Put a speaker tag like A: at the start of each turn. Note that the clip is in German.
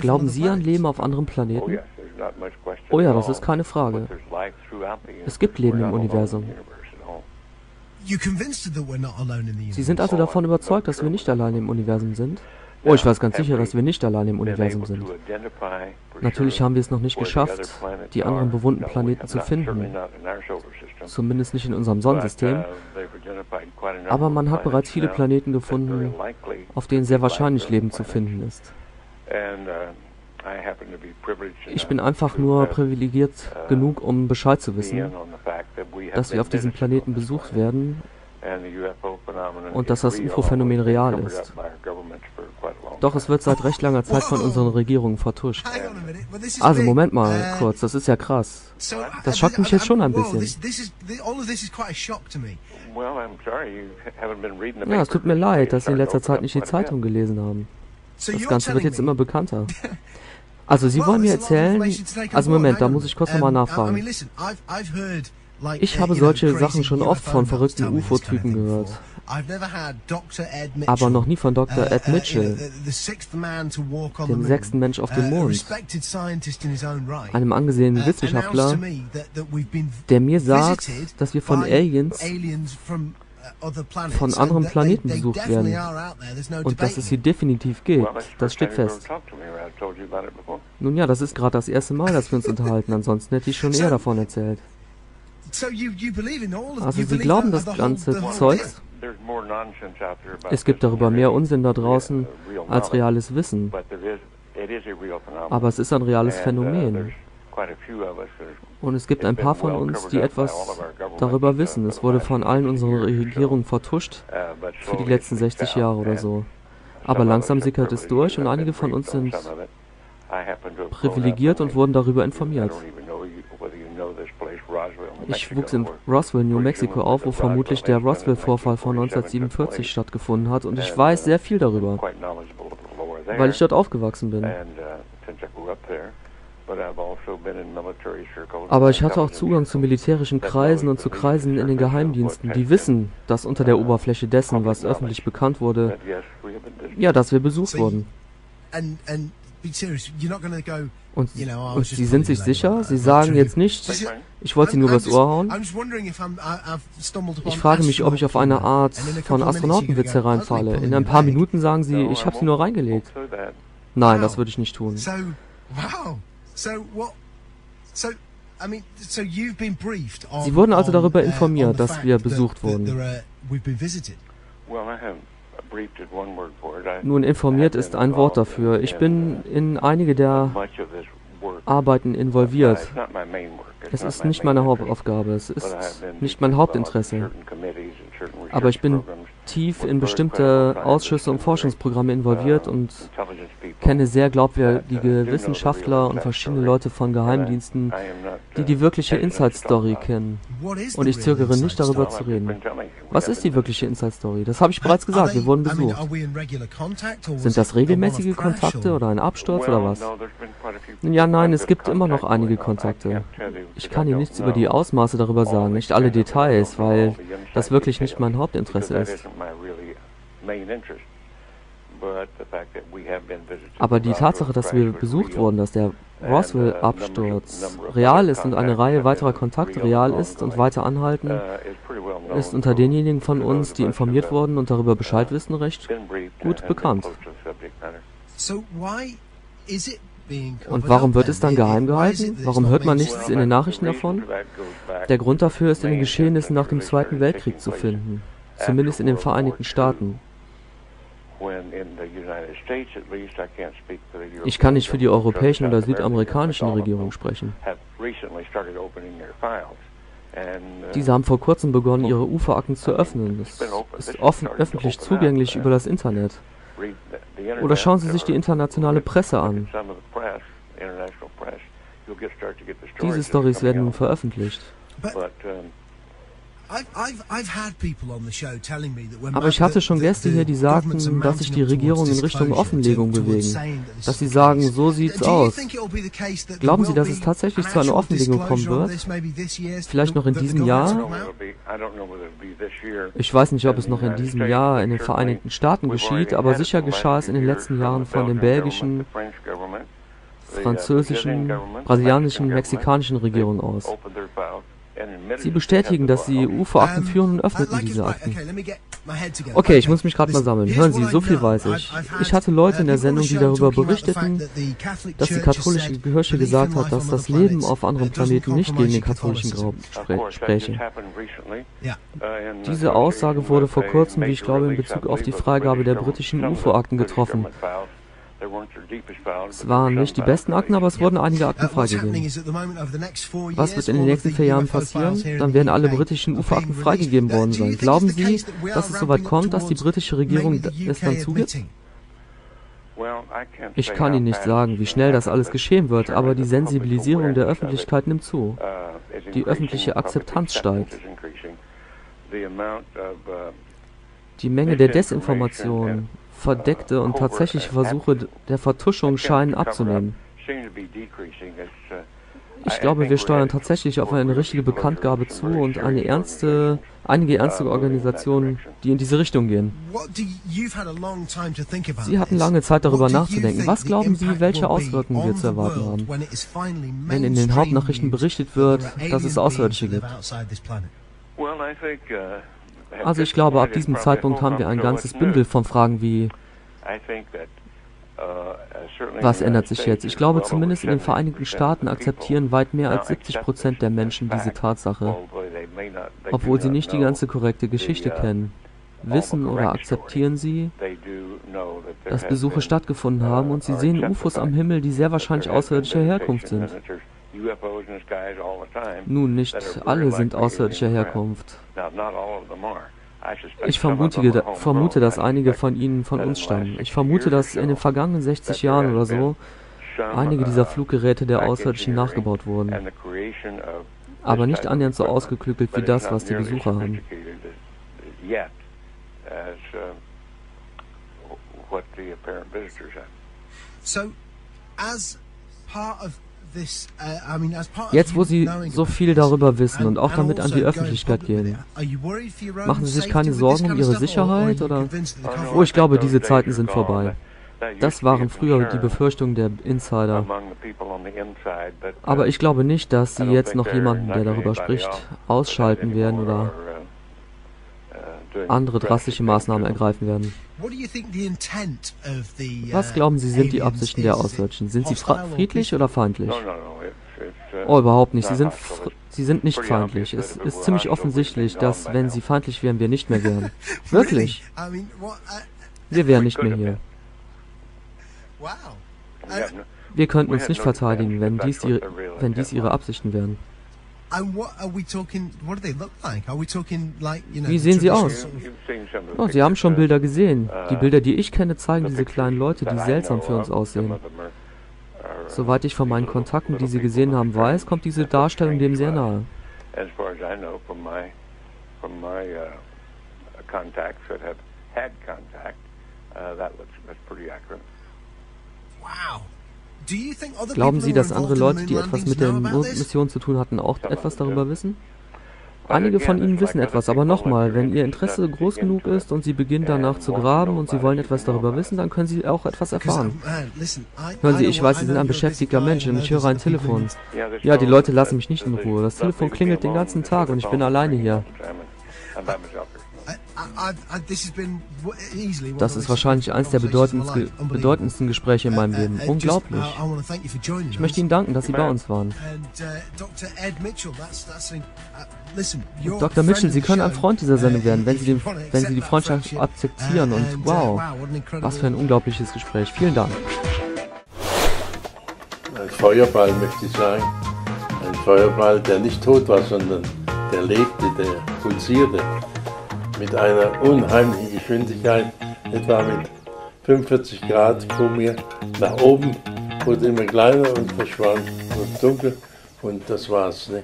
A: Glauben Sie an Leben auf anderen Planeten? Oh ja, das ist keine Frage. Es gibt Leben im Universum. Sie sind also davon überzeugt, dass wir nicht alleine im Universum sind? Oh, ich weiß ganz sicher, dass wir nicht alleine im Universum sind. Natürlich haben wir es noch nicht geschafft, die anderen bewohnten Planeten zu finden. Zumindest nicht in unserem Sonnensystem. Aber man hat bereits viele Planeten gefunden, auf denen sehr wahrscheinlich Leben zu finden ist. Ich bin einfach nur privilegiert genug, um Bescheid zu wissen, dass wir auf diesem Planeten besucht werden und dass das UFO-Phänomen real ist. Doch es wird seit recht langer Zeit von unseren Regierungen vertuscht. Also Moment mal kurz, das ist ja krass. Das schockt mich jetzt schon ein bisschen. Ja, es tut mir leid, dass Sie in letzter Zeit nicht die Zeitung gelesen haben. Das Ganze wird jetzt immer bekannter. Also Sie wollen mir erzählen... Also Moment, da muss ich kurz nochmal nachfragen. Ich habe solche Sachen schon oft von verrückten UFO-Typen gehört aber noch nie von Dr. Uh, Ed uh, Mitchell, dem sechsten Mensch auf dem Mond, einem angesehenen uh, Wissenschaftler, der mir sagt, dass wir von Aliens von anderen Planeten besucht werden und dass es hier definitiv gibt. Das steht fest. Nun ja, das ist gerade das erste Mal, dass wir uns unterhalten, ansonsten hätte ich schon eher davon erzählt. Also Sie glauben das ganze Zeug? Es gibt darüber mehr Unsinn da draußen als reales Wissen. Aber es ist ein reales uh, Phänomen. Und es gibt ein paar von uns, die etwas darüber wissen. Es wurde von allen unseren Regierungen vertuscht uh, für die letzten 60 Jahre oder so. Aber langsam sickert es durch und einige von uns sind privilegiert und wurden darüber informiert. Ich wuchs in Roswell, New Mexico auf, wo vermutlich der Roswell-Vorfall von 1947 stattgefunden hat und ich weiß sehr viel darüber, weil ich dort aufgewachsen bin. Aber ich hatte auch Zugang zu militärischen Kreisen und zu Kreisen in den Geheimdiensten, die wissen, dass unter der Oberfläche dessen, was öffentlich bekannt wurde, ja, dass wir besucht wurden. Und, und Sie sind sich sicher? Sie sagen jetzt nicht, ich wollte Sie nur übers Ohr hauen? Ich frage mich, ob ich auf eine Art von Astronautenwitz hereinfalle. In ein paar Minuten sagen Sie, ich habe Sie nur reingelegt. Nein, das würde ich nicht tun. Sie wurden also darüber uh, informiert, dass wir besucht wurden. Nun, informiert ist ein Wort dafür. Ich bin in einige der Arbeiten involviert. Es ist nicht meine Hauptaufgabe, es ist nicht mein Hauptinteresse. Aber ich bin tief in bestimmte Ausschüsse und Forschungsprogramme involviert und kenne sehr glaubwürdige Wissenschaftler und verschiedene Leute von Geheimdiensten, die die wirkliche Inside Story kennen. Und ich zögere nicht darüber zu reden. Was ist die wirkliche Inside Story? Das habe ich bereits gesagt, wir wurden besucht. Sind das regelmäßige Kontakte oder ein Absturz oder was? Ja, nein, es gibt immer noch einige Kontakte. Ich kann Ihnen nichts über die Ausmaße darüber sagen, nicht alle Details, weil das wirklich nicht mein Hauptinteresse ist. Aber die Tatsache, dass wir besucht wurden, dass der Roswell-Absturz real ist und eine Reihe weiterer Kontakte real ist und weiter anhalten, uh, ist unter denjenigen von uns, die informiert wurden und darüber Bescheid wissen, recht gut bekannt. Und warum wird es dann geheim gehalten? Warum hört man nichts in den Nachrichten davon? Der Grund dafür ist in den Geschehnissen nach dem Zweiten Weltkrieg zu finden, zumindest in den Vereinigten Staaten. Ich kann nicht für die europäischen oder südamerikanischen Regierungen sprechen. Uh, Diese haben vor kurzem begonnen, ihre Uferakten zu öffnen. Es ist offen, öffentlich zugänglich über das Internet. Oder schauen Sie sich die internationale Presse an. Diese Stories werden nun veröffentlicht. Aber ich hatte schon Gäste hier, die sagten, dass sich die Regierung in Richtung Offenlegung bewegen. Dass sie sagen, so sieht's aus. Glauben Sie, dass es tatsächlich zu einer Offenlegung kommen wird? Vielleicht noch in diesem Jahr? Ich weiß nicht, ob es noch in diesem Jahr in den Vereinigten Staaten geschieht, aber sicher geschah es in den letzten Jahren von den belgischen, französischen, brasilianischen, mexikanischen Regierungen aus. Sie bestätigen, dass Sie UFO-Akten führen und öffneten diese Akten. Okay, ich muss mich gerade mal sammeln. Hören Sie, so viel weiß ich. Ich hatte Leute in der Sendung, die darüber berichteten, dass die katholische Kirche gesagt hat, dass das Leben auf anderen Planeten nicht gegen den katholischen Glauben spräche. Diese Aussage wurde vor kurzem, wie ich glaube, in Bezug auf die Freigabe der britischen UFO-Akten getroffen. Es waren nicht die besten Akten, aber es wurden einige Akten freigegeben. Was wird in den nächsten vier Jahren passieren? Dann werden alle britischen UFO-Akten freigegeben worden sein. Glauben Sie, dass es soweit kommt, dass die britische Regierung es dann zugibt? Ich kann Ihnen nicht sagen, wie schnell das alles geschehen wird, aber die Sensibilisierung der Öffentlichkeit nimmt zu. Die öffentliche Akzeptanz steigt. Die Menge der Desinformation, verdeckte und tatsächliche Versuche der Vertuschung scheinen abzunehmen. Ich glaube, wir steuern tatsächlich auf eine richtige Bekanntgabe zu und eine ernste, einige ernste Organisationen, die in diese Richtung gehen. Sie hatten lange Zeit darüber nachzudenken. Was glauben Sie, welche Auswirkungen wir zu erwarten haben, wenn in den Hauptnachrichten berichtet wird, dass es Außerirdische gibt? Also ich glaube, ab diesem Zeitpunkt haben wir ein ganzes Bündel von Fragen wie was ändert sich jetzt? Ich glaube, zumindest in den Vereinigten Staaten akzeptieren weit mehr als 70 Prozent der Menschen diese Tatsache, obwohl sie nicht die ganze korrekte Geschichte kennen. Wissen oder akzeptieren sie, dass Besuche stattgefunden haben und sie sehen UFOs am Himmel, die sehr wahrscheinlich außerirdischer Herkunft sind. Nun, nicht alle sind außerirdischer Herkunft. Ich vermute, vermute, dass einige von ihnen von uns stammen. Ich vermute, dass in den vergangenen 60 Jahren oder so einige dieser Fluggeräte der Außerirdischen nachgebaut wurden. Aber nicht annähernd so ausgeklügelt wie das, was die Besucher haben. So, as part of Uh, Jetzt, wo Sie so viel darüber wissen und auch damit an die Öffentlichkeit gehen, machen Sie sich keine Sorgen um Ihre Sicherheit oder? Oh, ich glaube, diese Zeiten sind vorbei. Das waren früher die Befürchtungen der Insider. Aber ich glaube nicht, dass Sie jetzt noch jemanden, der darüber spricht, ausschalten werden oder andere drastische Maßnahmen ergreifen werden. Was glauben Sie sind die Absichten der Außerirdischen? Sind sie friedlich oder feindlich? Oh, überhaupt nicht. Sie sind, sie sind nicht feindlich. Es ist ziemlich offensichtlich, dass, wenn sie feindlich wären, wir nicht mehr wären. Wirklich. Wir wären nicht mehr hier. Wir könnten uns nicht verteidigen, wenn dies, die, wenn dies ihre Absichten wären. Wie sehen sie aus? Oh, sie haben schon Bilder gesehen. Die uh, Bilder, die ich kenne, zeigen diese kleinen Leute, die seltsam für uns aussehen. Soweit ich von meinen Kontakten, die sie gesehen haben, weiß, kommt diese Darstellung dem sehr nahe. Wow. Glauben Sie, dass andere Leute, die etwas mit der Mondmission zu tun hatten, auch etwas darüber wissen? Einige von Ihnen wissen etwas, aber nochmal, wenn Ihr Interesse groß genug ist und Sie beginnen danach zu graben und Sie wollen etwas darüber wissen, dann können Sie auch etwas erfahren. Hören Sie, ich weiß, Sie sind ein beschäftigter Mensch und ich höre ein Telefon. Ja, die Leute lassen mich nicht in Ruhe. Das Telefon klingelt den ganzen Tag und ich bin alleine hier. Das ist wahrscheinlich eines der bedeutendsten, bedeutendsten Gespräche in meinem uh, Leben. Uh, Unglaublich. Uh, ich möchte Ihnen danken, dass Sie bei uns waren. Dr. Mitchell, Sie können ein Freund dieser Sendung werden, wenn Sie, den, wenn Sie die Freundschaft akzeptieren. Und wow, was für ein unglaubliches Gespräch. Vielen Dank.
B: Ein Feuerball möchte ich sagen. Ein Feuerball, der nicht tot war, sondern der lebte, der pulsierte mit einer unheimlichen Geschwindigkeit, etwa mit 45 Grad vor mir nach oben, wurde immer kleiner und verschwand, wurde dunkel und das war's. Ne?